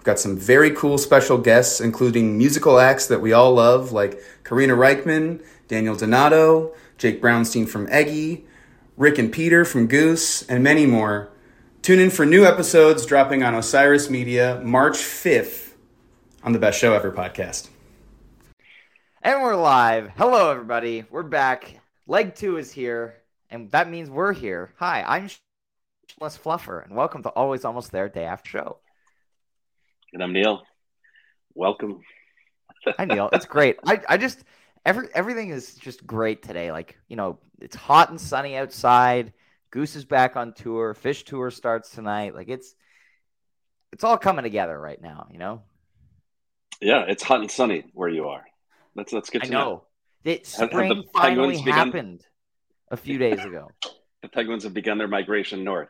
We've got some very cool special guests, including musical acts that we all love, like Karina Rykman, Daniel Donato, Jake Brownstein from Eggy, Rick and Peter from Goose, and many more. Tune in for new episodes dropping on Osiris Media March 5th on the Best Show Ever podcast. And we're live. Hello, everybody. We're back. Leg two is here, and that means we're here. Hi, I'm Les Fluffer, and welcome to Always Almost There Day After Show. And I'm Neil. Welcome. Hi, Neil. It's great. I, I just every everything is just great today. Like you know, it's hot and sunny outside. Goose is back on tour. Phish tour starts tonight. Like it's it's all coming together right now. You know. Yeah, it's hot and sunny where you are. That's that's good to I know. know. It Have- have spring finally begun- happened a few days ago. The penguins have begun their migration north.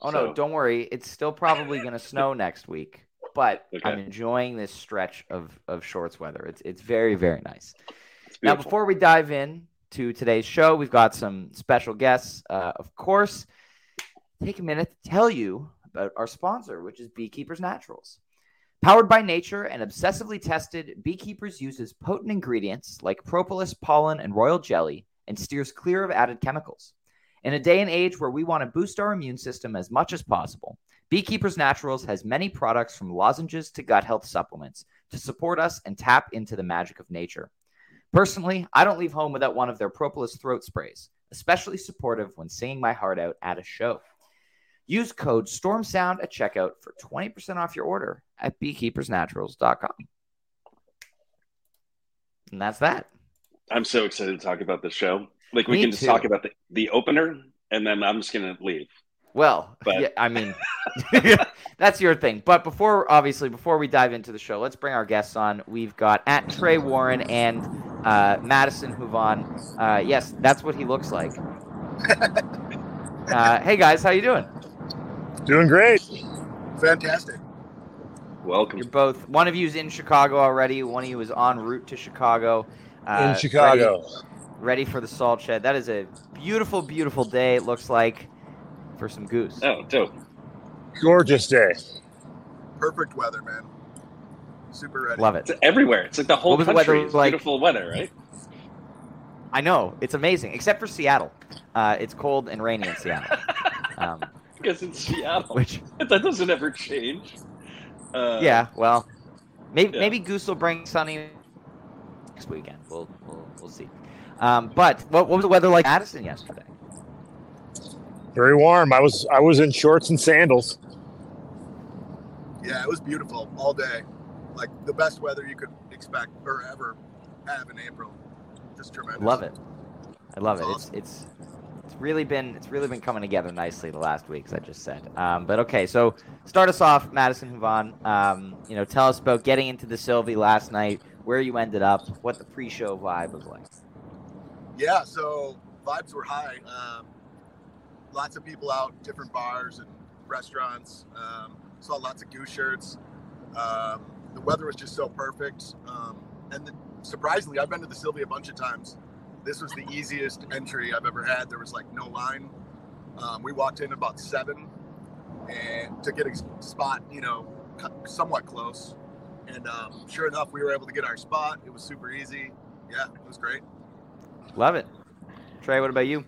Oh no, don't worry. It's still probably going to snow next week, but Okay. I'm enjoying this stretch of of shorts weather. It's it's very very nice. Now, before we dive in to today's show, we've got some special guests. Uh, of course, take a minute to tell you about our sponsor, which is Beekeepers Naturals. Powered by nature and obsessively tested, Beekeepers uses potent ingredients like propolis, pollen, and royal jelly and steers clear of added chemicals. In a day and age where we want to boost our immune system as much as possible, Beekeepers Naturals has many products from lozenges to gut health supplements to support us and tap into the magic of nature. Personally, I don't leave home without one of their propolis throat sprays, especially supportive when singing my heart out at a show. Use code STORMSOUND at checkout for 20% off your order at beekeepersnaturals.com. And that's that. I'm so excited to talk about this show. Like we Me can just too. talk about the, the opener and then I'm just gonna leave. Well, But- yeah, I mean, that's your thing. But before, obviously, before we dive into the show, let's bring our guests on. We've got at Trey Warren and uh, Madison Huvan. Uh, yes, that's what he looks like. uh, hey guys, how you doing? Doing great. Fantastic. Welcome. You're both. One of you is in Chicago already. One of you is en route to Chicago. Uh, in Chicago. Ready, ready for the salt shed. That is a beautiful, beautiful day. It looks like for some goose. Oh, dope. Gorgeous day. Perfect weather, man. Super ready. Love it. It's everywhere. It's like the whole What was the country weather is like? beautiful weather, right? I know it's amazing, except for Seattle. Uh, it's cold and rainy in Seattle, um, Because it's Seattle. which that doesn't ever change. Uh, yeah, well, maybe yeah. maybe Goose will bring sunny next weekend. We'll we'll, we'll see. Um, but what, what was the weather like in Madison yesterday? Very warm. I was I was in shorts and sandals. Yeah, it was beautiful all day. Like the best weather you could expect or ever have in April. Just tremendous. Love it. I love it. That's It's it's it's really been it's really been coming together nicely the last week, as I just said. Um, but okay, so start us off, Madison Huvan. Um, you know, tell us about getting into the Sylvee last night, where you ended up, what the pre-show vibe was like. Yeah, so vibes were high. Um, lots of people out, different bars and restaurants. Um, saw lots of goose shirts. Um, the weather was just so perfect. Um, and the, surprisingly, I've been to the Sylvia a bunch of times. this was the easiest entry I've ever had. There was like no line. Um, we walked in about seven, and to get a spot, you know, somewhat close. And um, sure enough, we were able to get our spot. It was super easy. Yeah, it was great. Love it. Trey, what about you?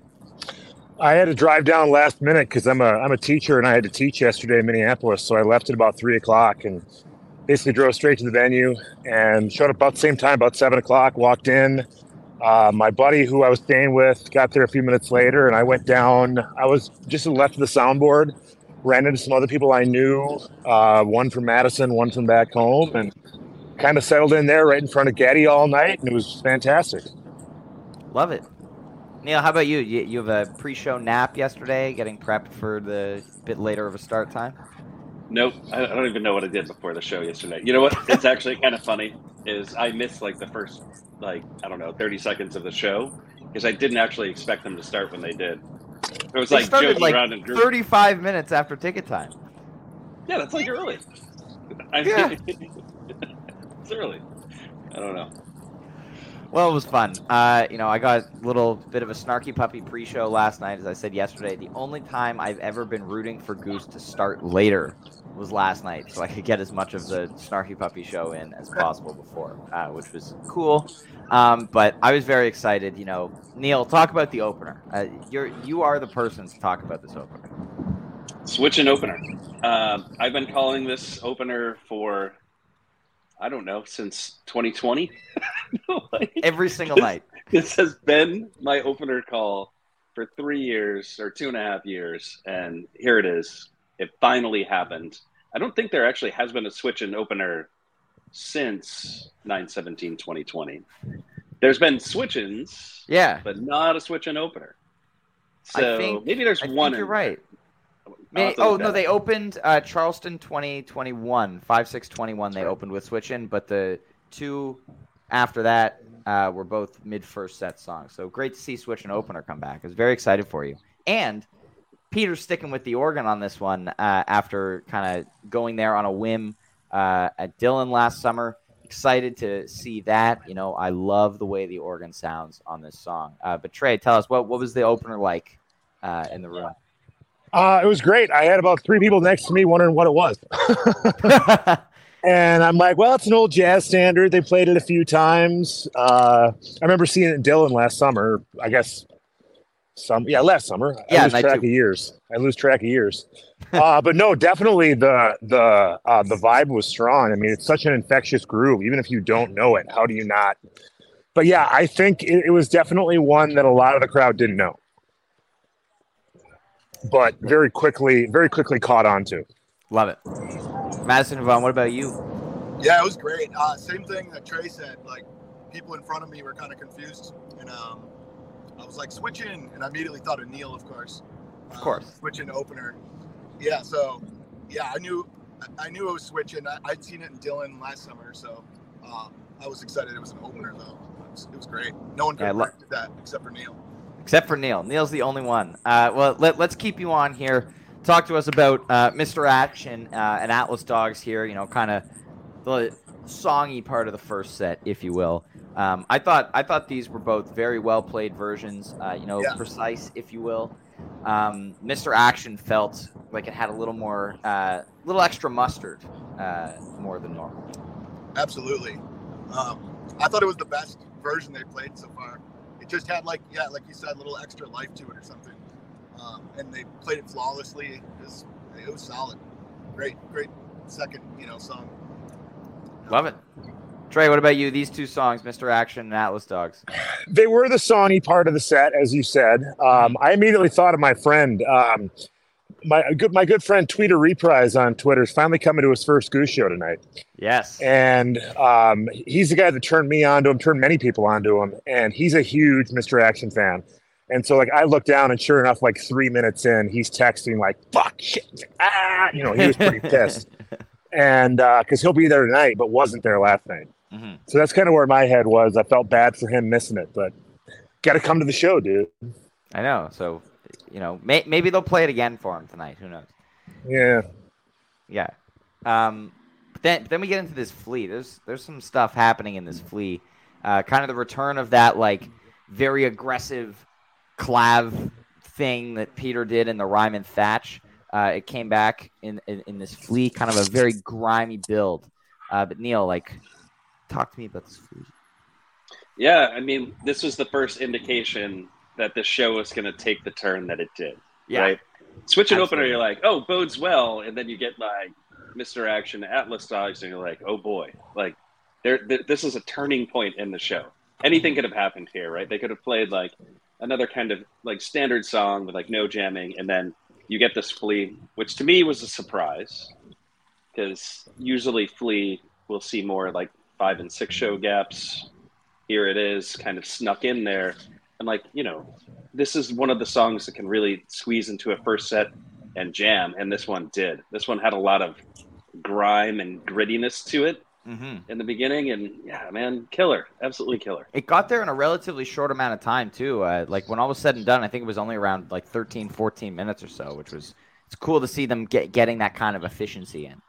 I had to drive down last minute because I'm a I'm a teacher and I had to teach yesterday in Minneapolis. So I left at about three o'clock and basically drove straight to the venue and showed up about the same time, about seven o'clock. Walked in. Uh, my buddy who I was staying with got there a few minutes later, and I went down. I was just left of the soundboard, ran into some other people I knew, uh, one from Madison, one from back home, and kind of settled in there right in front of Getty all night, and it was fantastic. Love it. Neil, how about you? You, you have a pre-show nap yesterday, getting prepped for the bit later of a start time. Nope, I don't even know what I did before the show yesterday. You know what? It's actually kind of funny. Is I missed like the first like I don't know thirty seconds of the show because I didn't actually expect them to start when they did. It was They like started like. 35 minutes after ticket time. Yeah, that's like early. I mean, Yeah. it's early. I don't know. Well, it was fun. Uh, you know, I got a little bit of a snarky puppy pre-show last night, as I said yesterday. The only time I've ever been rooting for Goose to start later was last night, so I could get as much of the snarky puppy show in as possible before, uh, which was cool. Um, but I was very excited. You know, Neil, talk about the opener. Uh, you're you are the person to talk about this opener. Switch In opener. Um, I've been calling this opener for I don't know since 2020. Like, Every single This- night. this has been my opener call for three years or two and a half years, and here it is. It finally happened. I don't think there actually has been a switch in opener since 9 2020. There's been switch-ins, Yeah, but not a switch in opener. I So think- maybe there's I one. think you're right. May, oh no, they opened uh, Charleston 2021, 5 6 21. They right. opened with Switch In, but the two after that uh, were both mid first set songs. So great to see Switch In Opener come back. I was very excited for you. And Peter's sticking with the organ on this one uh, after kind of going there on a whim uh, at Dillon last summer. Excited to see that. You know, I love the way the organ sounds on this song. Uh, but Trey, tell us what what was the opener like uh, in the room? Uh, it was great. I had about three people next to me wondering what it was. And I'm like, well, it's an old jazz standard. They played it a few times. Uh, I remember seeing it in Dillon last summer. I guess some, yeah, last summer. Yeah, I lose track two. of years. I lose track of years. uh, but no, definitely the the uh, the vibe was strong. I mean, it's such an infectious groove. Even if you don't know it, how do you not? But yeah, I think it, it was definitely one that a lot of the crowd didn't know, but very quickly, very quickly caught on to. Love it. Madison Huvan, what about you? Yeah, it was great. Uh, same thing that Trey said. Like people in front of me were kind of confused, and um, I was like, "Switch in," and I immediately thought of Neil, of course. Of Um, course. switch in opener. Yeah, so yeah, I knew I- knew it was switching. I, I'd seen it in Dillon last summer, so um, I was excited. It was an opener though. It was, it was great. No one could Yeah, lo- that except for Neil. Except for Neil. Neil's the only one. Uh, well, let, let's keep you on here. Talk to us about uh, Mr. Action uh, and Atlas Dogs here. You know, kind of the songy part of the first set, if you will. Um, I thought I thought these were both very well played versions. Uh, you know, Yeah. precise, if you will. Um, Mr. Action felt like it had a little more, uh, little extra mustard, uh, more than normal. Absolutely. Um, I thought it was the best version they played so far. It just had like yeah, like you said, a little extra life to it or something. Um, and they played it flawlessly. It was, it was solid. Great, great second, you know, song. Love it. Trey, what about you? These two songs, Mr. Action and Atlas Dogs. they were the Sony part of the set, as you said. Um, I immediately thought of my friend, um, my good my good friend Tweeter Reprise on Twitter is finally coming to his first Goose Show tonight, Yes. and um, he's the guy that turned me onto him, turned many people onto him, and he's a huge Mr. Action fan. And so, like, I look down, and sure enough, like three minutes in, he's texting like "fuck shit," ah, you know, he was pretty pissed, and because he'll be there tonight, but wasn't there last night. Mhm. So that's kind of where my head was. I felt bad for him missing it, but got to come to the show, dude. I know. So, you know, may, maybe they'll play it again for him tonight. Who knows? Yeah. Yeah. Um, but then, but then we get into this Flee. There's there's some stuff happening in this Flee. Uh, kind of the return of that like very aggressive clav thing that Peter did in the Ryman Thatch. Uh, it came back in, in, in this Flee, kind of a very grimy build. Uh, but Neil, like, talk to me about this Flee. Yeah, I mean, this was the first indication that the show was going to take the turn that it did. Yeah. Right? Switch In opener, you're like, oh, bodes well. And then you get like Mr. Action Atlas Dogs, and you're like, oh boy. Like, there, th- this is a turning point in the show. Anything could have happened here, right? They could have played like another kind of like standard song with like no jamming, and then you get this Flee, which to me was a surprise because usually Flee will see more like five and six show gaps. Here it is, kind of snuck in there, and like you know, this is one of the songs that can really squeeze into a first set and jam, and this one did. This one had a lot of grime and grittiness to it Mm-hmm. in the beginning, and yeah, man, killer, absolutely killer. It got there in a relatively short amount of time, too. Uh, like, when all was said and done, I think it was only around like 13, 14 minutes or so, which was it's cool to see them get getting that kind of efficiency in.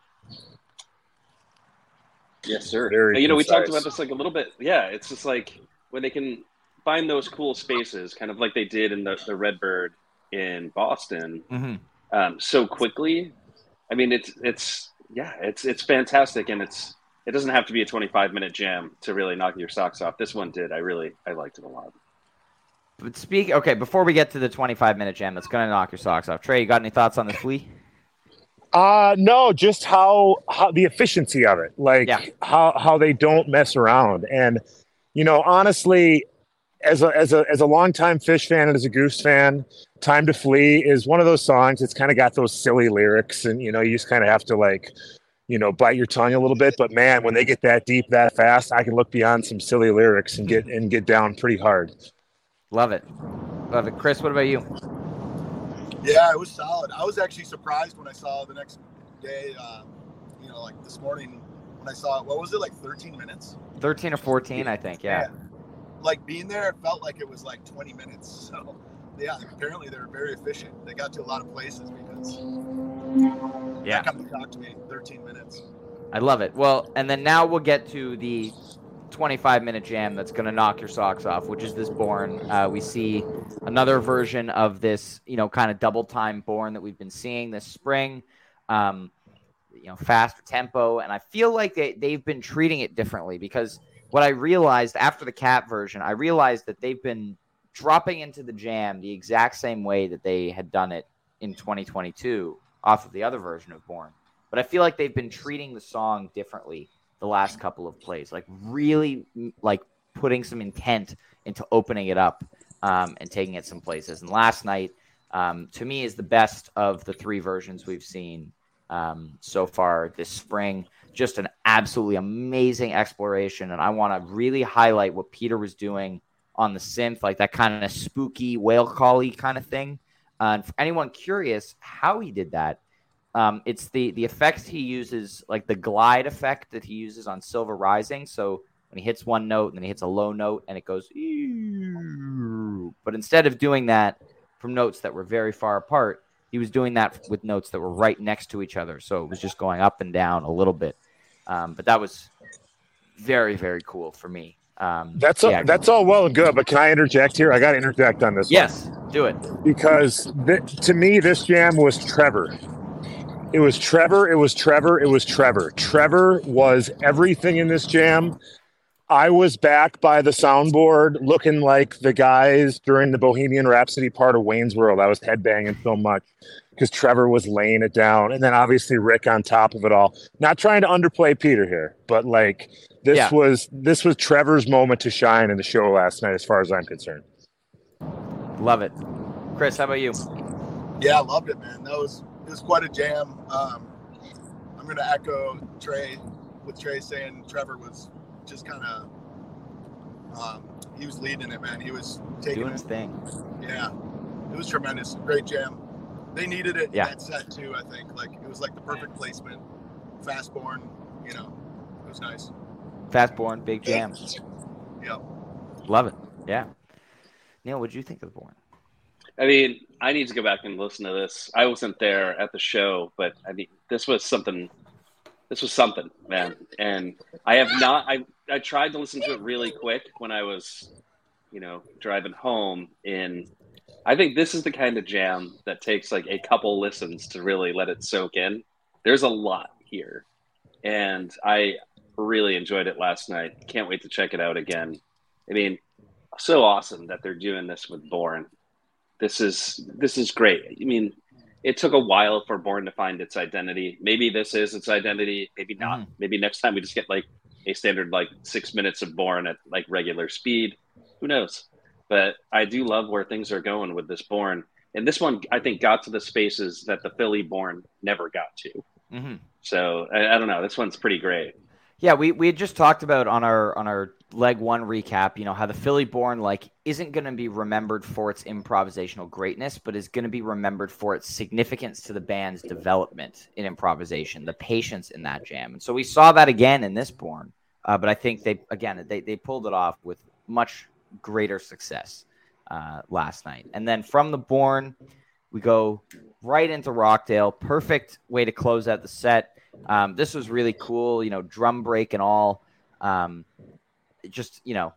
Yes, sir. Very you know, we talked about this like a little bit. Yeah, it's just like when they can find those cool spaces, kind of like they did in the, the Redbird in Boston, Mm-hmm. um, so quickly. I mean, it's it's yeah, it's it's fantastic, and it's it doesn't have to be a 25 minute jam to really knock your socks off. This one did. I really I liked it a lot. But speak, okay, before we get to the 25 minute jam that's going to knock your socks off, Trey, you got any thoughts on the Flee? Uh no, just how how the efficiency of it, like Yeah. how how they don't mess around, and you know, honestly, as a as a as a longtime Phish fan and as a goose fan, "Time to Flee" is one of those songs. It's kind of got those silly lyrics, and you know, you just kind of have to like, you know, bite your tongue a little bit. But man, when they get that deep that fast, I can look beyond some silly lyrics and get and get down pretty hard. Love it. Love it. Chris, what about you? Yeah, it was solid. I was actually surprised when I saw the next day. Uh, you know, like this morning when I saw it. What was it like? 13 minutes. 13 or 14, I think. Yeah. Like being there, it felt like it was like 20 minutes. So, yeah, apparently they were very efficient. They got to a lot of places because Yeah. that kind of shocked me. 13 minutes. I love it. Well, and then now we'll get to the 25 minute jam that's going to knock your socks off, which is this Born. Uh, we see another version of this, you know, kind of double time Born that we've been seeing this spring. Um, you know, faster tempo. And I feel like they, they've been treating it differently because what I realized after the cat version, I realized that they've been dropping into the jam the exact same way that they had done it in 2022 off of the other version of Born but I feel like they've been treating the song differently the last couple of plays, like really like putting some intent into opening it up um, and taking it some places. And last night, um, to me, is the best of the three versions we've seen um, so far this spring. Just an absolutely amazing exploration, and I want to really highlight what Peter was doing on the synth, like that kind of spooky whale collie kind of thing. Uh, and for anyone curious how he did that, um, it's the the effects he uses, like the glide effect that he uses on Silver Rising. So when he hits one note and then he hits a low note and it goes, but instead of doing that from notes that were very far apart, he was doing that with notes that were right next to each other. So it was just going up and down a little bit. Um, but that was very very cool for me. Um, That's all, yeah. that's all well and good, but can I interject here? I got to interject on this. one. yes, do it. because th- to me this jam was Trevor. It was Trevor. It was Trevor. It was Trevor. Trevor was everything in this jam. I was back by the soundboard looking like the guys during the Bohemian Rhapsody part of Wayne's World. I was headbanging so much because Trevor was laying it down. And then obviously Rick on top of it all. Not trying to underplay Peter here, but like this Yeah. was this was Trevor's moment to shine in the show last night, as far as I'm concerned. Love it. Chris, how about you? Yeah, I loved it, man. That was it was quite a jam. Um, I'm gonna echo Trey with Trey saying Trevor was just kind of um, he was leading it, man. He was taking Doing it. his thing. Yeah, it was tremendous. Great jam. They needed it Yeah. in that set too. I think like it was like the perfect placement. Fast born, you know, it was nice. Fastborn, big jam. Yeah. Love it. Yeah. Neil, what did you think of Born? I mean, I need to go back and listen to this. I wasn't there at the show, but I mean, this was something. This was something, man. And I have not. I I tried to listen to it really quick when I was you know, driving home in I think this is the kind of jam that takes like a couple listens to really let it soak in. There's a lot here. And I really enjoyed it last night. Can't wait to check it out again. I mean, so awesome that they're doing this with Born. This is this is great. I mean, it took a while for Born to find its identity. Maybe this is its identity, maybe not. Mm. Maybe next time we just get like a standard like 6 minutes of Born at like regular speed. Who knows? But I do love where things are going with this Born. And this one, I think, got to the spaces that the Philly Born never got to. Mm-hmm. So I, I don't know. This one's pretty great. Yeah, we, we had just talked about on our on our leg one recap, you know, how the Philly born like isn't going to be remembered for its improvisational greatness, but is going to be remembered for its significance to the band's development in improvisation, the patience in that jam. And so we saw that again in this born. Uh, but I think they again they, they pulled it off with much greater success uh, last night. And then from the Born, we go right into Rockdale. Perfect way to close out the set. Um, this was really cool, you know, drum break and all. Um, just you know,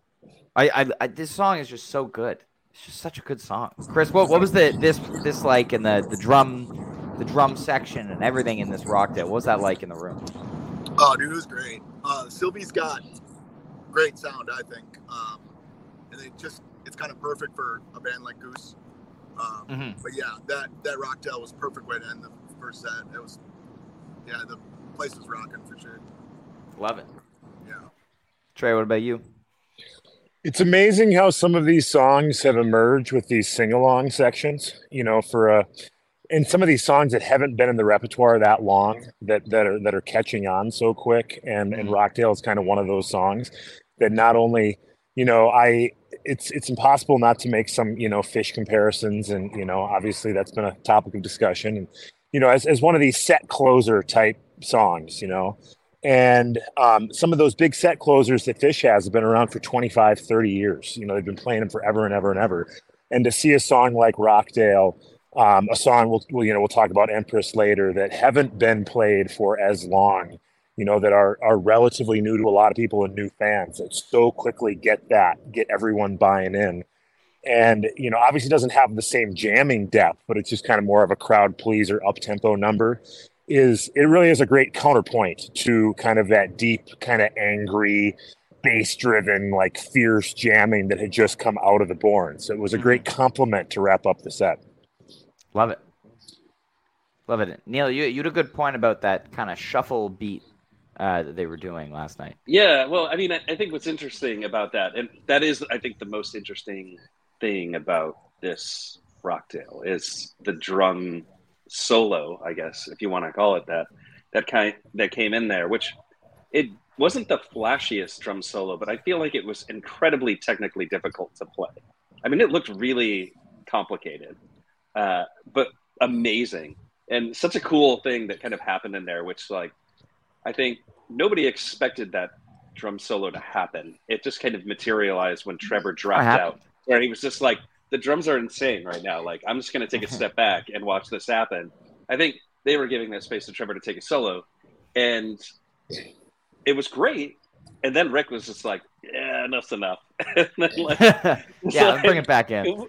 I, I, I, this song is just so good. It's just such a good song. Chris, what what was the this this like in the the drum the drum section and everything in this rock Rockdale? What was that like in the room? Oh, dude, it was great. Uh, Sylvee's got great sound, I think. Um, and it just it's kind of perfect for a band like Goose. Um, mm-hmm. But yeah, that that Rockdale was perfect way to end the first set. It was, yeah, the place was rocking for sure. Love it. Yeah. Trey, what about you? It's amazing how some of these songs have emerged with these sing-along sections. You know, for a and some of these songs that haven't been in the repertoire that long that that are that are catching on so quick and and mm-hmm. rockdale is kind of one of those songs that not only you know i it's it's impossible not to make some you know Phish comparisons and you know obviously that's been a topic of discussion and you know as, as one of these set closer type songs you know? And um, some of those big set closers that Phish has have been around for 25 30 years. You know they've been playing them forever and ever and ever. And to see a song like rockdale um, a song we'll, we'll, you know we'll talk about empress later that haven't been played for as long you know, that are are relatively new to a lot of people and new fans that so quickly get that, get everyone buying in. And, you know, obviously doesn't have the same jamming depth, but it's just kind of more of a crowd pleaser up tempo number. Is it really is a great counterpoint to kind of that deep, kind of angry, bass driven, like fierce jamming that had just come out of the Born. So it was a great mm-hmm. compliment to wrap up the set. Love it. Love it. Neil, you, you had a good point about that kind of shuffle beat uh, that they were doing last night. Yeah, well, I mean, I, I, think what's interesting about that, and that is, I think, the most interesting thing about this Rockdale is the drum solo, I guess, if you want to call it that, that kind that came in there, which it wasn't the flashiest drum solo, but I feel like it was incredibly technically difficult to play. I mean, it looked really complicated, uh, but amazing, and such a cool thing that kind of happened in there, which like I think nobody expected that drum solo to happen. It just kind of materialized when Trevor dropped out, where he was just like, the drums are insane right now. Like, I'm just going to take a step back and watch this happen. I think they were giving that space to Trevor to take a solo, and it was great. And then Rick was just like, "Yeah, enough's enough." like, yeah, like, bring it back in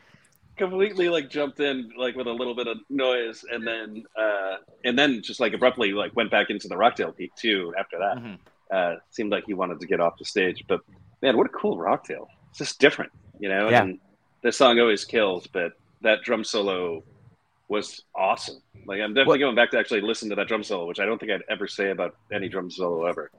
completely like jumped in like with a little bit of noise and then uh and then just like abruptly like went back into the rockdale peak too after that mm-hmm. uh seemed like he wanted to get off the stage but man what a cool rockdale it's just different you know yeah. and the song always kills but that drum solo was awesome like i'm definitely going back to actually listen to that drum solo which i don't think i'd ever say about any drum solo ever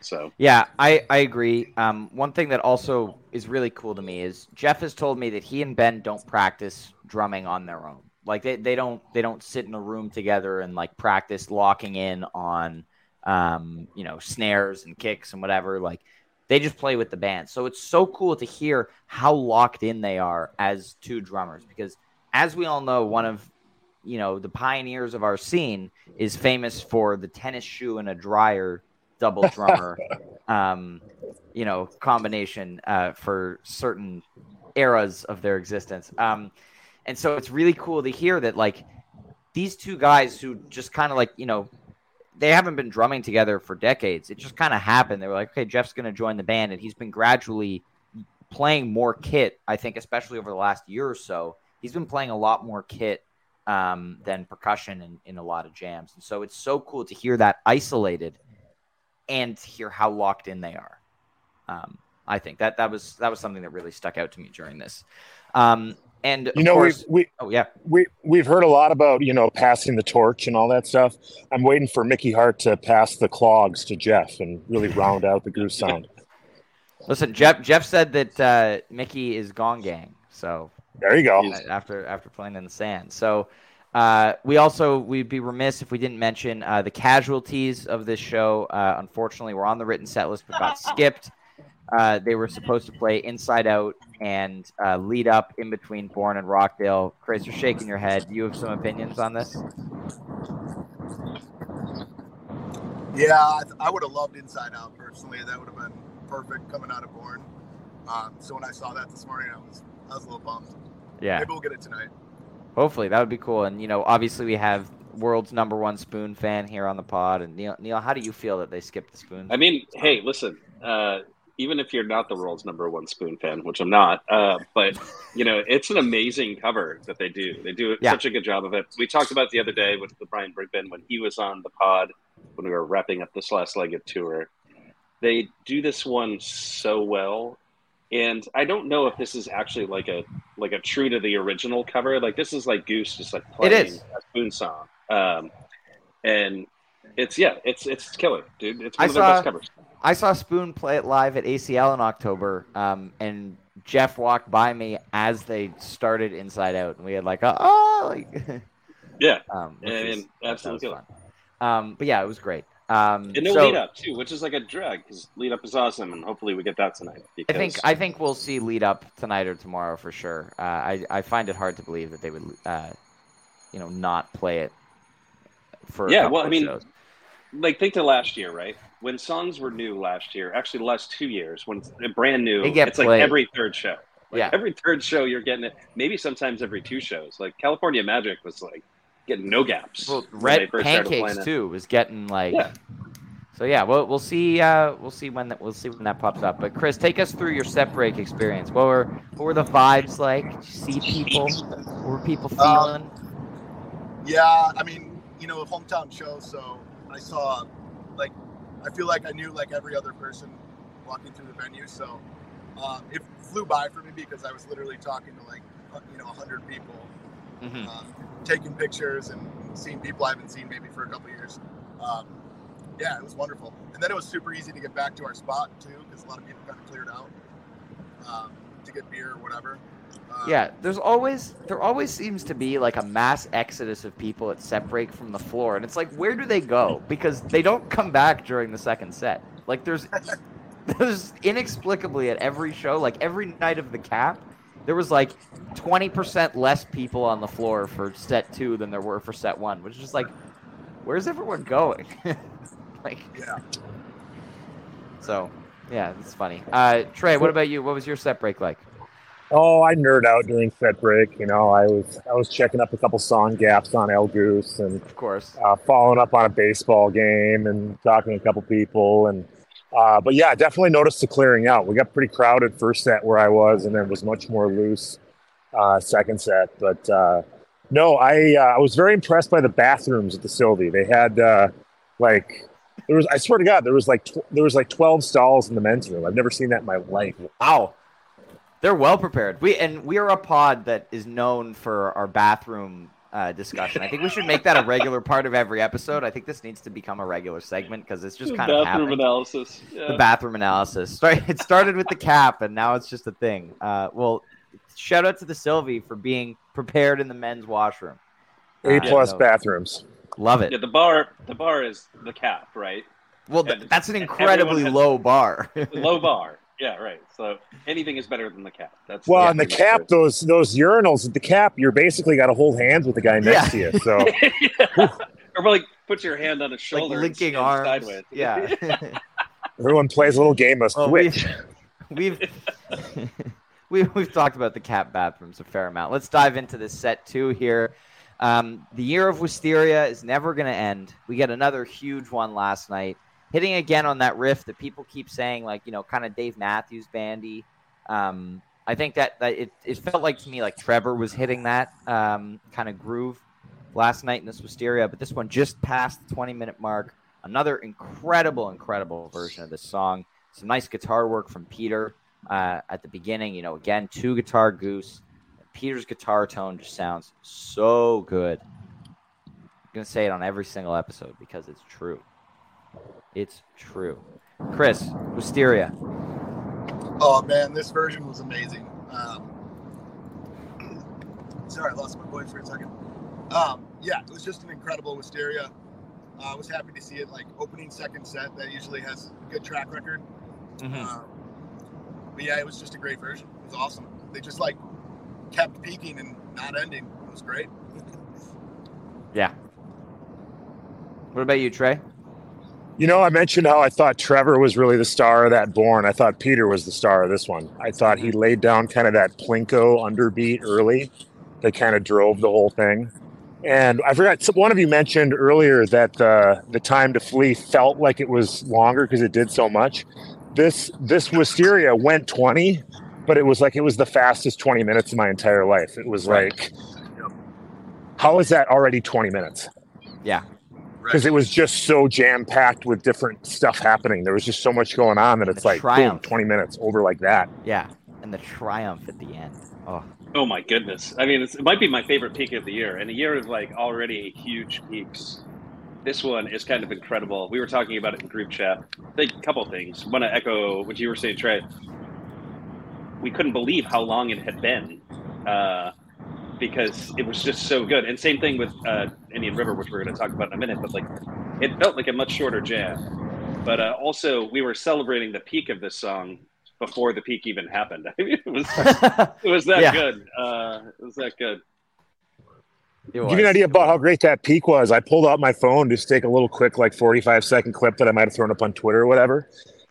so yeah, I I agree. Um, one thing that also is really cool to me is Jeff has told me that he and Ben don't practice drumming on their own. Like they, they don't they don't sit in a room together and like practice locking in on um, you know snares and kicks and whatever. Like they just play with the band. So it's so cool to hear how locked in they are as two drummers because as we all know, one of you know the pioneers of our scene is famous for the tennis shoe and a dryer double drummer, um, you know, combination uh, for certain eras of their existence. Um, and so it's really cool to hear that like these two guys who just kind of like you know they haven't been drumming together for decades. It just kind of happened. They were like, okay, Jeff's going to join the band, and he's been gradually playing more kit. I think, especially over the last year or so, he's been playing a lot more kit um, than percussion in, in a lot of jams. And so it's so cool to hear that isolated and to hear how locked in they are. Um, I think that that was that was something that really stuck out to me during this. Um, and you know, course, we, we oh yeah, we we've heard a lot about you know passing the torch and all that stuff. I'm waiting for Mickey Hart to pass the clogs to Jeff and really round out the goose sound. Listen, Jeff Jeff said that uh, Mickey is Gong Gang, so there you go. After after playing in the sand, so. Uh, we also we'd be remiss if we didn't mention uh, the casualties of this show. Uh, unfortunately, we're on the written set list, but got skipped. Uh, they were supposed to play Inside Out and uh, lead up in between Born and Rockdale. Chris, you're shaking your head. Do you have some opinions on this? Yeah, I, th- I would have loved Inside Out personally. That would have been perfect coming out of Born. Um, so when I saw that this morning, I was I was a little bummed. Yeah, maybe we'll get it tonight. Hopefully, that would be cool. And you know, obviously, we have world's number one spoon fan here on the pod. And Neil, Neil, how do you feel that they skipped the spoon? I mean, hey, listen. Uh, even if you're not the world's number one spoon fan, which I'm not, uh, but you know, it's an amazing cover that they do. They do yeah. such a good job of it. We talked about the other day with the Brian Brigman when he was on the pod when we were wrapping up this last leg of tour. They do this one so well, and I don't know if this is actually like a like a true to the original cover. Like this is like Goose just like playing a spoon song, um, and it's yeah, it's it's killer, dude. It's one I of their saw, best covers. I saw Spoon play it live at ACL in October, um, and Jeff walked by me as they started Inside Out, and we had like, oh, like, yeah, um, and, absolutely fun. Um, but yeah, it was great. Um, and no so, lead up too, which is like a drag because lead up is awesome, and hopefully we get that tonight. Because... I think I think we'll see lead up tonight or tomorrow for sure. Uh, I I find it hard to believe that they would, uh, you know, not play it for yeah. Well, I mean, shows. Like think to last year, right? when songs were new last year, actually the last two years, when it's brand new, it's played. like every third show. Like yeah. Every third show you're getting it. Maybe sometimes every two shows. Like California Magic was like getting no gaps. Well, Red Pancakes too was getting like. Yeah. So yeah, we'll we'll see uh, we'll see when that we'll see when that pops up. But Chris, take us through your set break experience. What were what were the vibes like? Did you see people? What were people um, feeling? Um, yeah, I mean, you know, a hometown show, so I saw like I feel like I knew like every other person walking through the venue. So um, it flew by for me because I was literally talking to like you know hundred people, mm-hmm. um, taking pictures and seeing people I haven't seen maybe for a couple years. Um, yeah, it was wonderful. And then it was super easy to get back to our spot too because a lot of people kind of cleared out um, to get beer or whatever. Yeah, there's always there always seems to be like a mass exodus of people that separate from the floor, and it's like where do they go? Because they don't come back during the second set. Like there's there's inexplicably at every show, like every night of the cap, there was like 20% less people on the floor for set two than there were for set one, which is just like, where's everyone going? like, yeah. So, yeah, it's funny. Uh, Trey, what about you? What was your set break like? Oh, I nerd out during set break. You know, I was I was checking up a couple song gaps on El Goose, and of course, uh, following up on a baseball game and talking to a couple people. And uh, but yeah, definitely noticed the clearing out. We got pretty crowded first set where I was, and then was much more loose uh, second set. But uh, no, I uh, I was very impressed by the bathrooms at the Sylvee. They had uh, like there was I swear to God there was like tw- there was like twelve stalls in the men's room. I've never seen that in my life. Wow. They're well prepared. We and we are a pod that is known for our bathroom uh, discussion. I think we should make that a regular part of every episode. I think this needs to become a regular segment because it's just kind bathroom of bathroom analysis. Yeah. The bathroom analysis. It started with the cap, and now it's just a thing. Uh, well, shout out to the Sylvee for being prepared in the men's washroom. A uh, plus bathrooms. Love it. Yeah, the bar. The bar is the cap, right? Well, th- that's an incredibly low bar. low bar. Yeah, right. So anything is better than the cap. That's well, and the cap, those those urinals at the cap, you're basically got to hold hands with the guy next yeah. to you. So, yeah. or like put your hand on his shoulder, like linking arms. Sideways. Yeah. Everyone plays a little game of well, Switch. We've we've, we've we've talked about the cap bathrooms a fair amount. Let's dive into this set two here. Um, the year of Wisteria is never going to end. We get another huge one last night hitting again on that riff that people keep saying, like, you know, kind of Dave Matthews bandy. Um, I think that, that it, it felt like to me like Trevor was hitting that um, kind of groove last night in this Wisteria, but this one just passed the 20 minute mark. Another incredible, incredible version of this song. Some nice guitar work from Peter uh, at the beginning. You know, again, two guitar goose. Peter's guitar tone just sounds so good. I'm going to say it on every single episode because it's true. It's true. Chris, Wisteria. Oh man, this version was amazing. Um, sorry, I lost my voice for a second. Um, yeah, it was just an incredible Wisteria. Uh, I was happy to see it like opening second set that usually has a good track record. Mm-hmm. Um, but yeah, it was just a great version. It was awesome. They just like kept peaking and not ending. It was great. Yeah. What about you, Trey? You know, I mentioned how I thought Trevor was really the star of that Born. I thought Peter was the star of this one. I thought he laid down kind of that Plinko underbeat early that kind of drove the whole thing. And I forgot, one of you mentioned earlier that uh, the time to flee felt like it was longer because it did so much. This this Wisteria went 20, but it was like it was the fastest 20 minutes of my entire life. It was like, how is that already 20 minutes? Yeah. Because it was just so jam packed with different stuff happening. There was just so much going on that it's like boom, twenty minutes over like that. Yeah. And the triumph at the end. Oh, Oh my goodness! I mean, it's, it might be my favorite peak of the year, and a year of like already huge peaks. This one is kind of incredible. We were talking about it in group chat. I think a couple things. Want to echo what you were saying, Trey. We couldn't believe how long it had been uh, because it was just so good. And same thing with uh, Indian River, which we're going to talk about in a minute. But like, it felt like a much shorter jam. But uh, also, we were celebrating the peak of this song before the peak even happened. I mean, it was it was that Yeah. good. Uh, it was that good. Give you an idea about how great that peak was. I pulled out my phone just to take a little quick, like forty-five second clip that I might have thrown up on Twitter or whatever.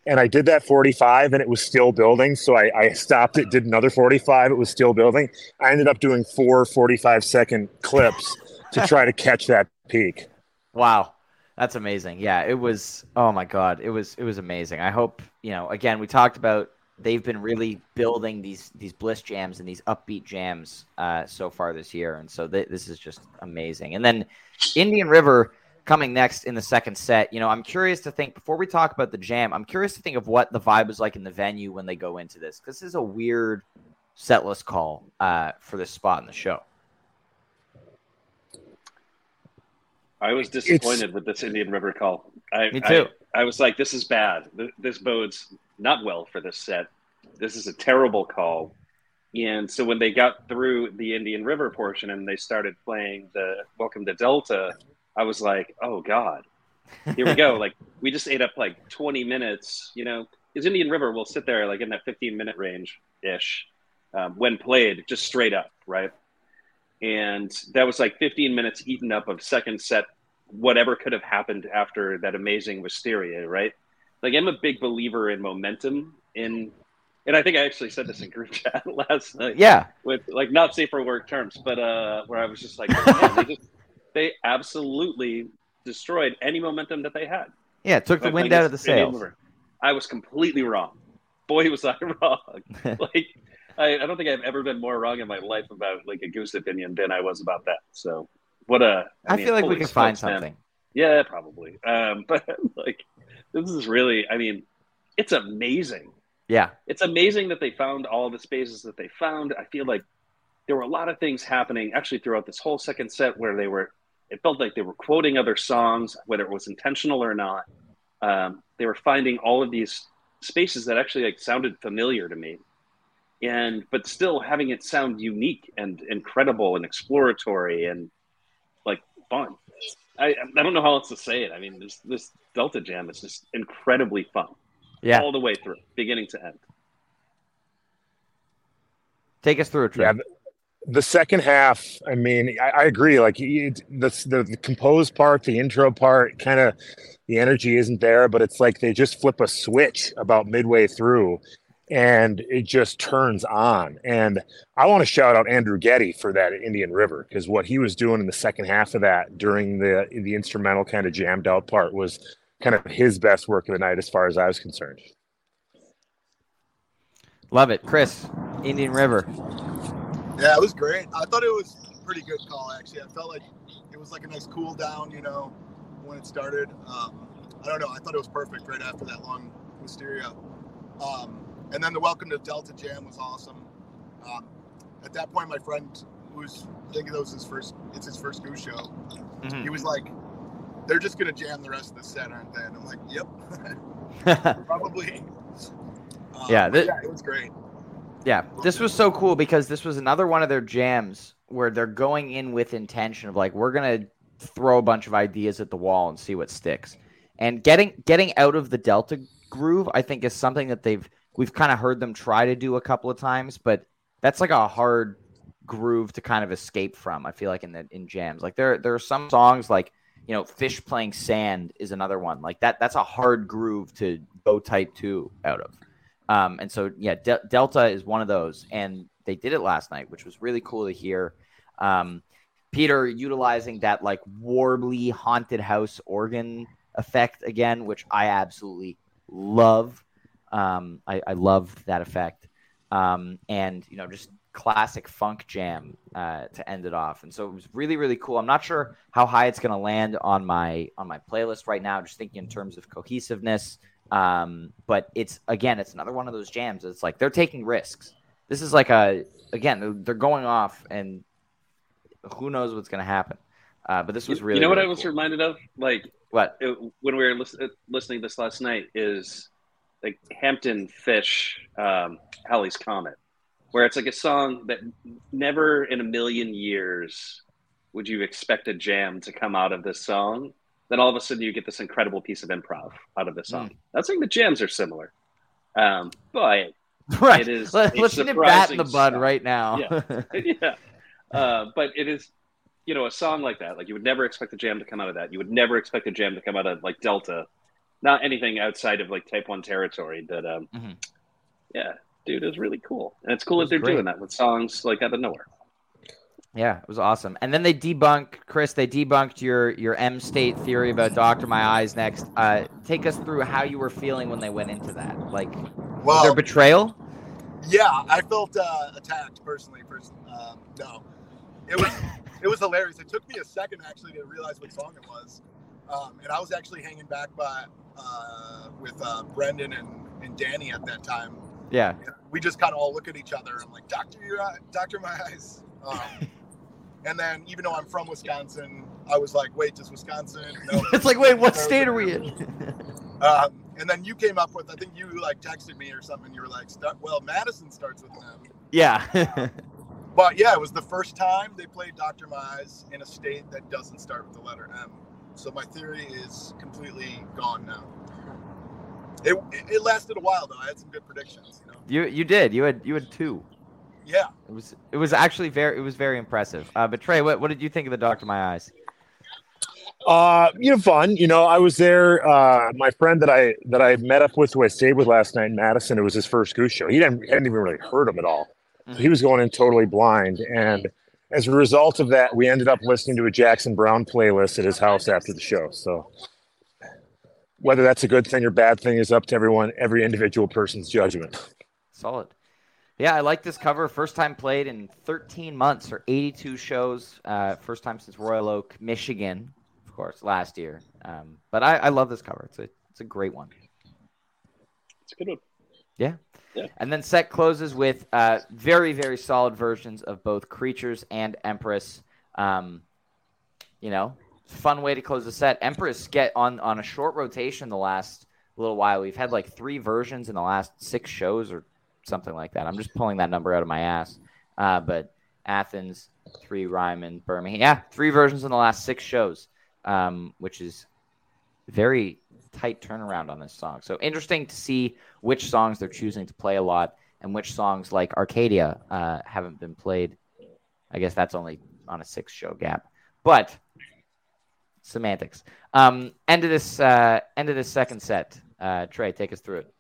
And I did that 45 and it was still building. So I, I stopped it, did another 45. It was still building. I ended up doing four 45 second clips to try to catch that peak. Wow. That's amazing. Yeah, it was oh my god, it was it was amazing. I hope, you know, again, we talked about they've been really building these these bliss jams and these upbeat jams uh, so far this year and so th- this is just amazing. And then Indian River coming next in the second set. You know, I'm curious to think before we talk about the jam, I'm curious to think of what the vibe was like in the venue when they go into this. This is a weird setlist call uh, for this spot in the show. I was disappointed with this Indian River call. I, Me too. I, I was like, this is bad. This bodes not well for this set. This is a terrible call. And so when they got through the Indian River portion and they started playing the Welcome to Delta, I was like, oh God, here we go. like we just ate up like 20 minutes, you know, because Indian River will sit there like in that 15 minute range ish um, when played just straight up, right? And that was like 15 minutes eaten up of second set, whatever could have happened after that amazing Wisteria, right? Like I'm a big believer in momentum in, and I think I actually said this in group chat last night Yeah. with like not safe for work terms, but uh, where I was just like, they just they absolutely destroyed any momentum that they had. Yeah, it took the wind out of the sails. I was completely wrong. Boy, was I wrong. like I, I don't think I've ever been more wrong in my life about like a goose opinion than I was about that. So what a I, mean, feel like we can find smokes, man. something. Yeah, probably. Um, but like this is really I mean, it's amazing Yeah. it's amazing that they found all the spaces that they found. I feel like there were a lot of things happening actually throughout this whole second set where they were, it felt like they were quoting other songs, whether it was intentional or not. Um, they were finding all of these spaces that actually like sounded familiar to me, and but still having it sound unique and incredible and exploratory and like fun. I I don't know how else to say it. I mean, this this Delta Jam is just incredibly fun Yeah. all the way through, beginning to end. Take us through a Trey. Yeah, the second half, I mean, I, I agree. Like it, the, the the composed part, the intro part, kind of the energy isn't there, but it's like they just flip a switch about midway through, and it just turns on. And I want to shout out Andrew Getty for that at Indian River because what he was doing in the second half of that during the the instrumental kind of jammed out part was kind of his best work of the night as far as I was concerned. Love it, Chris. Indian River. Yeah, it was great. I thought it was a pretty good call actually. I felt like it was like a nice cool down, you know, when it started. Um, I don't know. I thought it was perfect right after that long Wisteria. Um, and then the welcome to Delta Jam was awesome. Um, at that point, my friend, who's I think it was his first, it's his first goose show. Mhm. He was like, "They're just gonna jam the rest of the set, aren't they?" And I'm like, "Yep, probably." Um, Yeah, but thi- yeah, it was great. Yeah, this was so cool because this was another one of their jams where they're going in with intention of like we're gonna throw a bunch of ideas at the wall and see what sticks. And getting getting out of the Delta groove, I think, is something that they've we've kind of heard them try to do a couple of times, but that's like a hard groove to kind of escape from. I feel like in the in jams, like there there are some songs like you know Phish playing sand is another one like that. That's a hard groove to go type two out of. Um, and so, yeah, De- Delta is one of those, and they did it last night, which was really cool to hear. Um, Peter utilizing that like warbly haunted house organ effect again, which I absolutely love. Um, I, I love that effect, um, and you know, just classic funk jam uh, to end it off. And so it was really, really cool. I'm not sure how high it's going to land on my on my playlist right now. Just thinking in terms of cohesiveness. Um, but it's again, it's another one of those jams. It's like they're taking risks. This is like a again, they're- going off, and who knows what's going to happen. Uh, but this was really. you know what really I was cool. reminded of? Like What? it, when we were uh, listening to this last night is like Hampton Phish, um, Halley's Comet, where it's like a song that never in a million years would you expect a jam to come out of this song. Then all of a sudden you get this incredible piece of improv out of this song. That's like the jams are similar, um, but Right. It is Let, us nip that in the bud sound. right now. yeah. Uh, but it is, you know, a song like that. Like you would never expect a jam to come out of that. You would never expect a jam to come out of like Delta, not anything outside of like Type One territory. But um, Mhm. yeah, dude, it was really cool, and it's cool It that they're great. doing that with songs like out of nowhere. Yeah, it was awesome. And then they debunk Chris. They debunked your your M state theory about Doctor My Eyes next. Uh, take us through how you were feeling when they went into that. Like, Well, there betrayal? Yeah, I felt uh, attacked personally. Pers- um, no, it was it was hilarious. It took me a second actually to realize what song it was, um, and I was actually hanging back by uh, with uh, Brendan and, and Danny at that time. Yeah. We just kind of all look at each other. I'm like, Doctor, your eye, Doctor, my eyes. Um, and then even though I'm from Wisconsin, I was like, wait, does Wisconsin? No. it's like, wait, what state are we in? Um, and then you came up with, I think you like texted me or something. You were like, well, Madison starts with an M. yeah. But yeah, it was the first time they played Dr. Mize in a state that doesn't start with the letter M. So my theory is completely gone now. It, it lasted a while though. I had some good predictions. You know. you you did. You had you had two. Yeah. It was it was actually very it was very impressive. Uh, but Trey, what what did you think of the Doctor My Eyes? Uh, you know, fun. You know, I was there. Uh, my friend that I that I met up with, who I stayed with last night in Madison, it was his first goose show. He didn't hadn't even really heard him at all. So he was going in totally blind, and as a result of that, we ended up listening to a Jackson Browne playlist at his house after the show. So, whether that's a good thing or bad thing is up to everyone, every individual person's judgment. Solid. Yeah, I like this cover. First time played in 13 months or 82 shows. Uh, first time since Royal Oak, Michigan, of course, last year. Um, but I, I love this cover. It's a it's a great one. It's a good one. Yeah. Yeah. And then set closes with uh, very, very solid versions of both Creatures and Empress. Um, you know, fun way to close the set. Empress get on on a short rotation the last little while. We've had like three versions in the last six shows or something like that. I'm just pulling that number out of my ass. Uh, but Athens, three Ryman, Birmingham. Yeah, three versions in the last six shows, um, which is very tight turnaround on this song. So interesting to see which songs they're choosing to play a lot and which songs like Arcadia uh, haven't been played. I guess that's only on a six show gap, but semantics. Um, end of this uh, end of this second set. Uh, Trey, take us through it.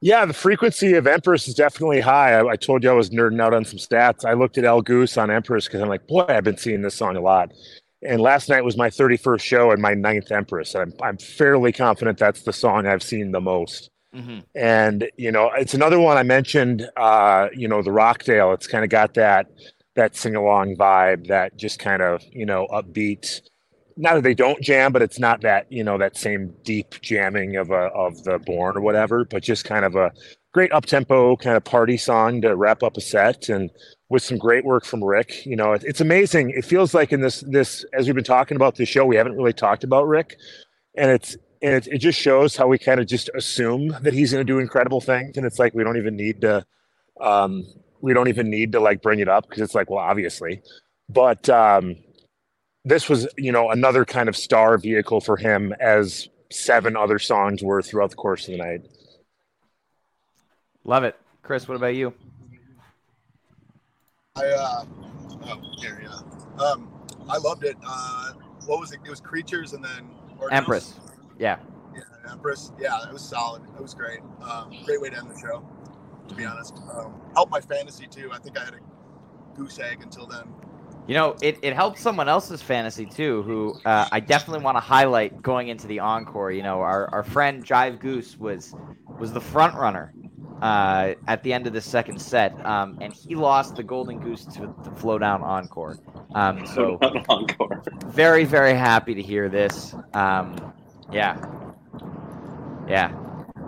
Yeah, the frequency of Empress is definitely high. I, I told you I was nerding out on some stats. I looked at El Goose on Empress because I'm like, boy, I've been seeing this song a lot. And last night was my 31st show and my ninth Empress. And I'm, I'm fairly confident that's the song I've seen the most. Mhm. And you know, it's another one I mentioned. Uh, you know, the Rockdale. It's kind of got that that sing along vibe, that just kind of you know upbeat. Not that they don't jam, but it's not that you know that same deep jamming of a of the Borne or whatever. But just kind of a great up tempo kind of party song to wrap up a set, and with some great work from Rick. You know, it, it's amazing. It feels like in this this as we've been talking about this show, we haven't really talked about Rick, and it's and it, it just shows how we kind of just assume that he's going to do incredible things and it's like we don't even need to um we don't even need to like bring it up because it's like well obviously but um this was you know another kind of star vehicle for him as seven other songs were throughout the course of the night Love it. Chris, what about you? I uh, oh, here, yeah. Um, I loved it. Uh, what was it? It was creatures and then Ordinals? Empress. Yeah. Yeah, Empress. Yeah, it was solid. It was great. Um, great way to end the show. To be honest, um, helped my fantasy too. I think I had a goose egg until then. You know, it, it helped someone else's fantasy too, who uh, I definitely want to highlight going into the encore. You know, our, our friend Jive Goose was was the front runner uh, at the end of the second set, um, and he lost the Golden Goose to the Flodown Encore. Um, so encore. very very happy to hear this. Um, yeah, yeah.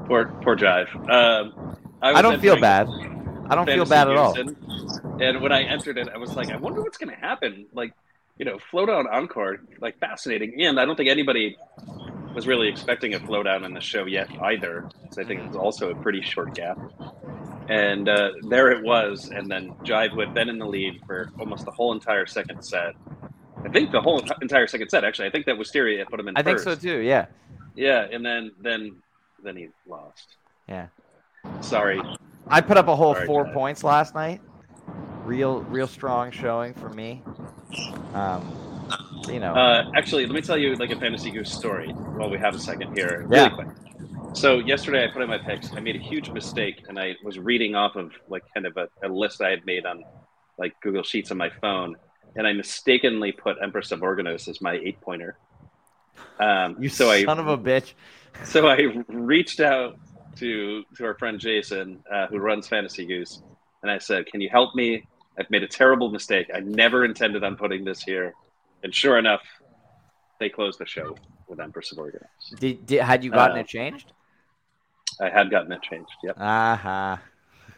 Poor, poor Jive. Um, I, I don't feel bad. I don't feel bad at all. And when I entered it, I was like, I wonder what's going to happen. Like, you know, Flodown encore, like fascinating. And I don't think anybody was really expecting a Flodown in the show yet either. So I think it was also a pretty short gap. And uh, there it was. And then Jive, who had been in the lead for almost the whole entire second set. I think the whole entire second set, actually. I think that Wisteria put him in I think so too. Yeah. Yeah, and then then then he lost. Yeah. Sorry. I put up a whole Sorry, four Jive. points last night. Real, real strong showing for me. Um, you know, Uh, actually, let me tell you like a fantasy goose story while we have a second here, really Yeah. quick. So yesterday I put in my picks. I made a huge mistake, and I was reading off of like kind of a, a list I had made on like Google Sheets on my phone, and I mistakenly put Empress of Organos as my eight pointer. Um, you so I son of a bitch. so I reached out to to our friend Jason, uh, who runs Fantasy Goose, and I said, "Can you help me? I've made a terrible mistake. I never intended on putting this here." And sure enough, they closed the show with Empress of Organos. Did, did had you gotten Uh, it changed? I had gotten it changed. Yep. Uh-huh.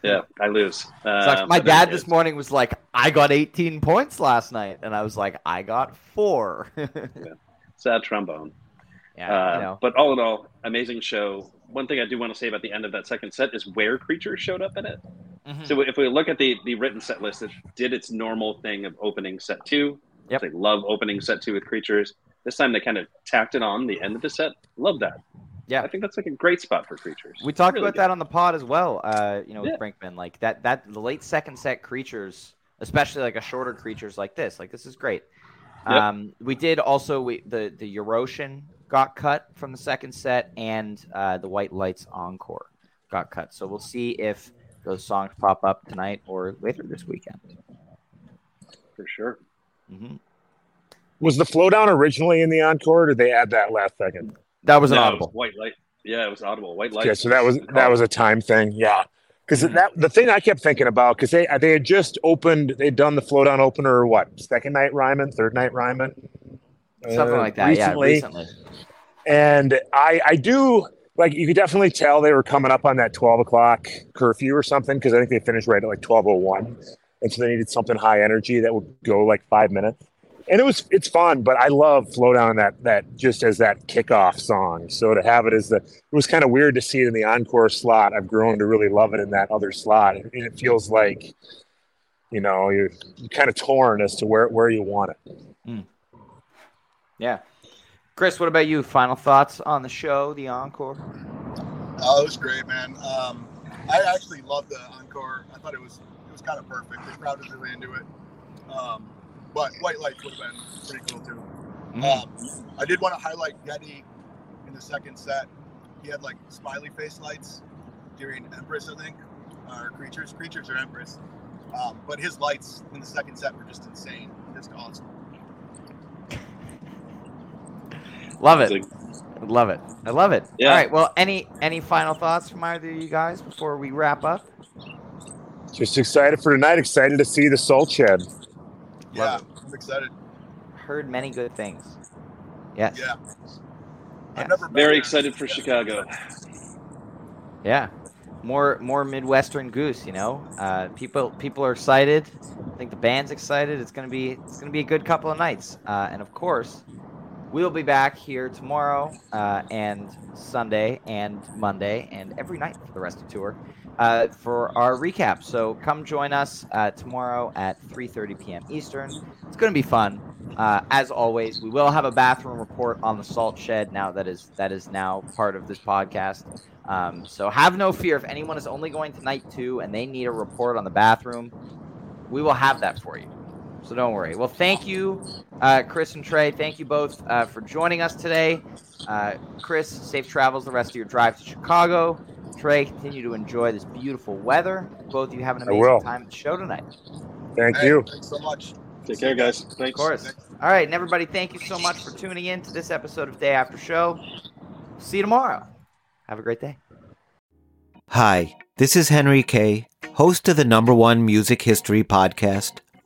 Yeah, I lose. Uh, My dad this morning was like, "I got 18 points last night," and I was like, "I got four. Sad trombone. yeah, Uh, you know. But all in all, amazing show. One thing I do want to say about the end of that second set is where creatures showed up in it. Mhm. So if we look at the the written set list, it did its normal thing of opening set two. Yep. They love opening set two with creatures. This time they kind of tacked it on the end of the set. Love that. Yeah. I think that's like a great spot for creatures. We talked Really about good. that on the pod as well. Uh, you know, with Yeah. Brinkman, like that that the late second set creatures, especially like a shorter creatures like this, like this is great. Yep. Um, we did also we the the Eurosian got cut from the second set, and uh, the White Lights Encore got cut. So we'll see if those songs pop up tonight or later this weekend. for sure. hmm was the Flodown originally in the encore or did they add that last second That was an No, it audible. white light. Yeah, it was audible. White light. Yeah, so that was that was a time thing, yeah. Because Mhm. that the thing I kept thinking about because they they had just opened they'd done the Flodown opener what second night Ryman third night Ryman Something like that. recently. Yeah, recently. and I I do like you could definitely tell they were coming up on that twelve o'clock curfew or something because I think they finished right at like twelve oh one, and so they needed something high energy that would go like five minutes. And it was it's fun, but I love Flodown that that just as that kickoff song. So to have it as the it was kind of weird to see it in the encore slot. I've grown to really love it in that other slot, and it feels like you know you're, you're kind of torn as to where where you want it. Hmm. Yeah. Chris, what about you? Final thoughts on the show, the encore? Oh, it was great, man. Um, I actually loved the encore. I thought it was it was kind of perfect. The crowd was really into it. Um, but white lights would have been pretty cool too. Mhm. Um, I did want to highlight Getty in the second set. He had like smiley face lights during Empress, I think, or Creatures. Creatures or Empress. Um, but his lights in the second set were just insane. Just awesome. Love it. It's love it. I love it. Yeah. All right. Well, any any final thoughts from either of you guys before we wrap up? Just excited for tonight. Excited to see the Salt Shed. Yeah, I'm excited. Heard many good things. Yes. Yeah. Yes. I've never Very there. excited for Chicago. Yeah. More more Midwestern goose, you know. Uh, people people are excited. I think the band's excited. It's gonna be it's gonna be a good couple of nights. Uh, and of course, we'll be back here tomorrow uh, and Sunday and Monday and every night for the rest of the tour uh, for our recap. So come join us uh, tomorrow at 3:30 p.m. Eastern. It's gonna be fun. Uh, as always, we will have a bathroom report on the salt shed now that is that is now part of this podcast. Um, so have no fear if anyone is only going to night two and they need a report on the bathroom, we will have that for you. So don't worry. Well, thank you, uh, Chris and Trey. Thank you both uh, for joining us today. Uh, Chris, safe travels the rest of your drive to Chicago. Trey, continue to enjoy this beautiful weather. Both of you have an I amazing time at the show tonight. Thank Hey, you. Thanks so much. Take care, guys. Of course. All right, and everybody, thank you so much for tuning in to this episode of Day After Show. See you tomorrow. Have a great day. Hi, this is Henry Kay, host of the number one music history podcast,